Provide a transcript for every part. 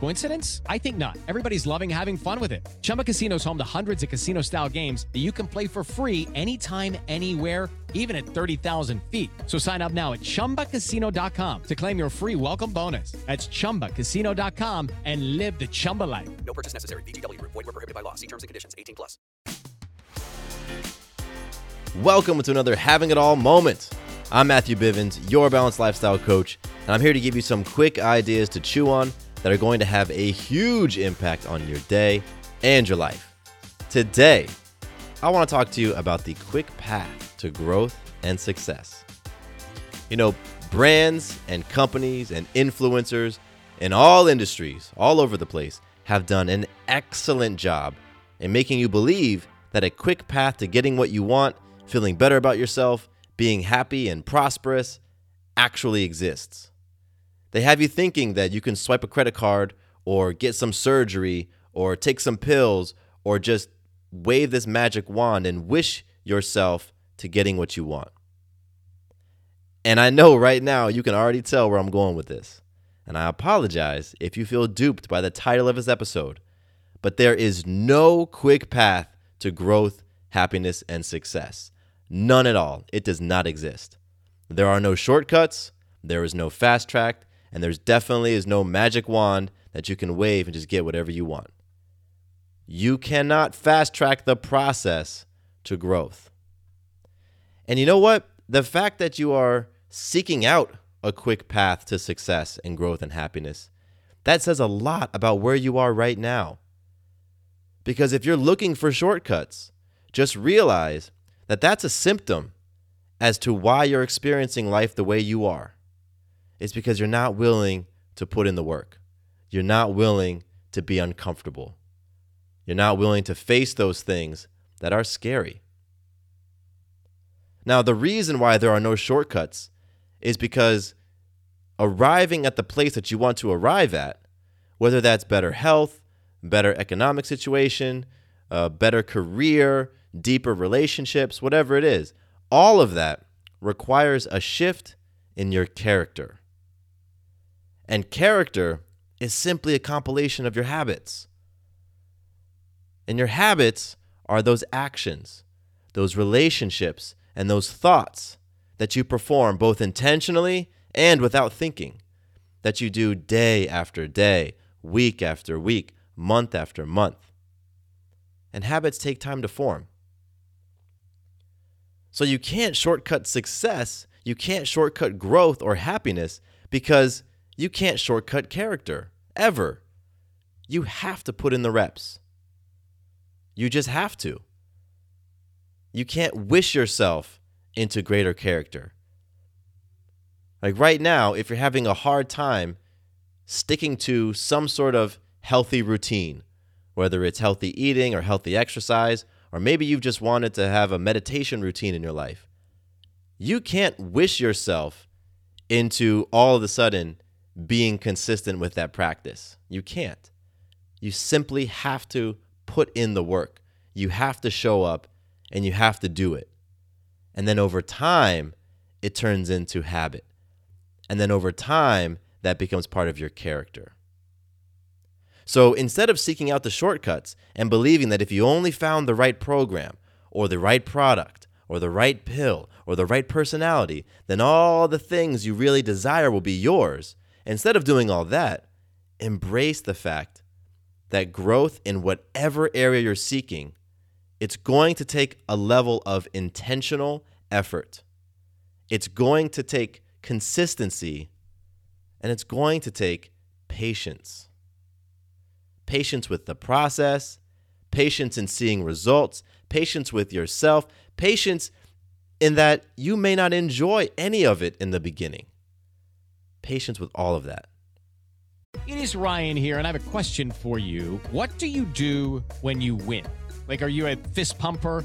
Coincidence? I think not. Everybody's loving having fun with it. Chumba Casino is home to hundreds of casino style games that you can play for free anytime, anywhere, even at 30,000 feet. So sign up now at chumbacasino.com to claim your free welcome bonus. That's chumbacasino.com and live the Chumba life. No purchase necessary. VGW Group. Void were prohibited by law. See terms and conditions. 18 plus. Welcome to another Having It All moment. I'm Matthew Bivens, your balanced lifestyle coach, and I'm here to give you some quick ideas to chew on that are going to have a huge impact on your day and your life. Today, I want to talk to you about the quick path to growth and success. You know, brands and companies and influencers in all industries, all over the place, have done an excellent job in making you believe that a quick path to getting what you want, feeling better about yourself, being happy and prosperous actually exists. They have you thinking that you can swipe a credit card or get some surgery or take some pills or just wave this magic wand and wish yourself to getting what you want. And I know right now you can already tell where I'm going with this. And I apologize if you feel duped by the title of this episode, but there is no quick path to growth, happiness, and success. None at all. It does not exist. There are no shortcuts, there is no fast track, and there's definitely is no magic wand that you can wave and just get whatever you want. You cannot fast track the process to growth. And you know what? The fact that you are seeking out a quick path to success and growth and happiness, that says a lot about where you are right now. Because if you're looking for shortcuts, just realize that that's a symptom as to why you're experiencing life the way you are. It's because you're not willing to put in the work. You're not willing to be uncomfortable. You're not willing to face those things that are scary. Now, the reason why there are no shortcuts is because arriving at the place that you want to arrive at, whether that's better health, better economic situation, a better career, deeper relationships, whatever it is, all of that requires a shift in your character. And character is simply a compilation of your habits. And your habits are those actions, those relationships, and those thoughts that you perform both intentionally and without thinking, that you do day after day, week after week, month after month. And habits take time to form. So you can't shortcut success, you can't shortcut growth or happiness because you can't shortcut character, ever. You have to put in the reps. You just have to. You can't wish yourself into greater character. Like right now, if you're having a hard time sticking to some sort of healthy routine, whether it's healthy eating or healthy exercise, or maybe you've just wanted to have a meditation routine in your life, you can't wish yourself into all of a sudden being consistent with that practice. You can't. You simply have to put in the work. You have to show up and you have to do it. And then over time, it turns into habit. And then over time, that becomes part of your character. So instead of seeking out the shortcuts and believing that if you only found the right program or the right product or the right pill or the right personality, then all the things you really desire will be yours, instead of doing all that, embrace the fact that growth in whatever area you're seeking, it's going to take a level of intentional effort. It's going to take consistency and it's going to take patience patience with the process, patience in seeing results, patience with yourself, patience in that you may not enjoy any of it in the beginning. Patience with all of that. It is Ryan here, and I have a question for you. What do you do when you win? Like, are you a fist pumper?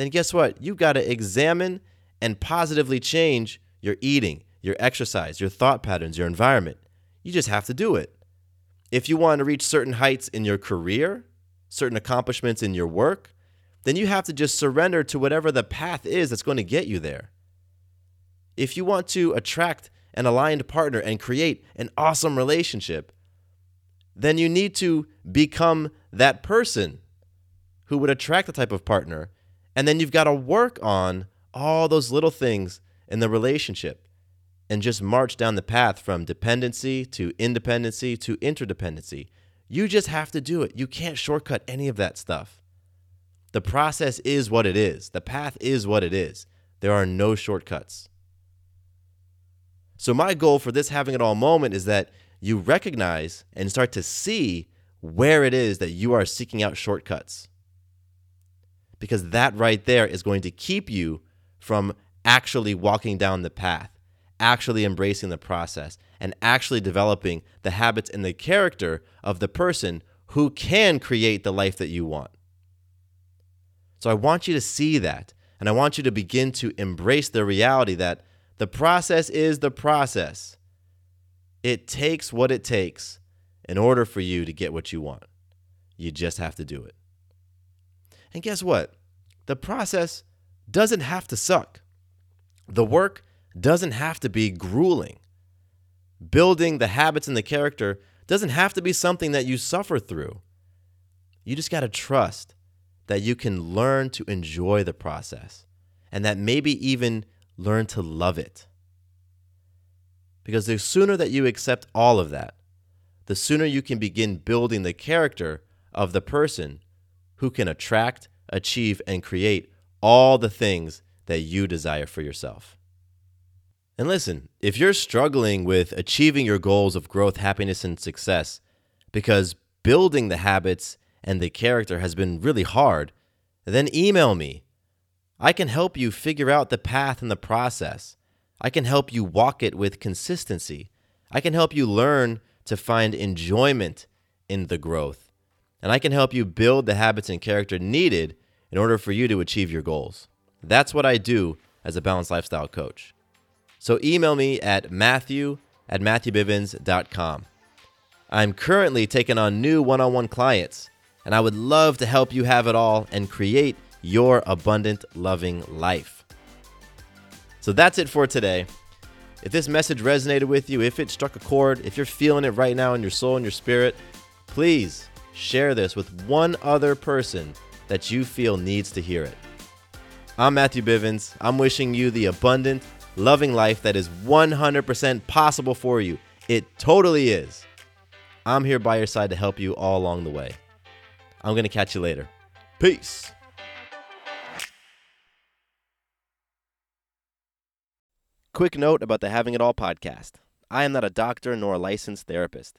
then guess what? You got to examine and positively change your eating, your exercise, your thought patterns, your environment. You just have to do it. If you want to reach certain heights in your career, certain accomplishments in your work, then you have to just surrender to whatever the path is that's going to get you there. If you want to attract an aligned partner and create an awesome relationship, then you need to become that person who would attract the type of partner. And then you've got to work on all those little things in the relationship and just march down the path from dependency to independency to interdependency. You just have to do it. You can't shortcut any of that stuff. The process is what it is, the path is what it is. There are no shortcuts. So, my goal for this having it all moment is that you recognize and start to see where it is that you are seeking out shortcuts. Because that right there is going to keep you from actually walking down the path, actually embracing the process, and actually developing the habits and the character of the person who can create the life that you want. So I want you to see that, and I want you to begin to embrace the reality that the process is the process. It takes what it takes in order for you to get what you want. You just have to do it. And guess what? The process doesn't have to suck. The work doesn't have to be grueling. Building the habits and the character doesn't have to be something that you suffer through. You just got to trust that you can learn to enjoy the process and that maybe even learn to love it. Because the sooner that you accept all of that, the sooner you can begin building the character of the person who can attract, achieve, and create all the things that you desire for yourself. And listen, if you're struggling with achieving your goals of growth, happiness, and success because building the habits and the character has been really hard, then email me. I can help you figure out the path and the process. I can help you walk it with consistency. I can help you learn to find enjoyment in the growth. And I can help you build the habits and character needed in order for you to achieve your goals. That's what I do as a balanced lifestyle coach. So email me at matthew at matthewbivens.com. I'm currently taking on new one on one clients, and I would love to help you have it all and create your abundant, loving life. So that's it for today. If this message resonated with you, if it struck a chord, if you're feeling it right now in your soul and your spirit, please share this with one other person that you feel needs to hear it. I'm Matthew Bivens. I'm wishing you the abundant, loving life that is 100% possible for you. It totally is. I'm here by your side to help you all along the way. I'm going to catch you later. Peace. Quick note about the Having It All podcast. I am not a doctor nor a licensed therapist.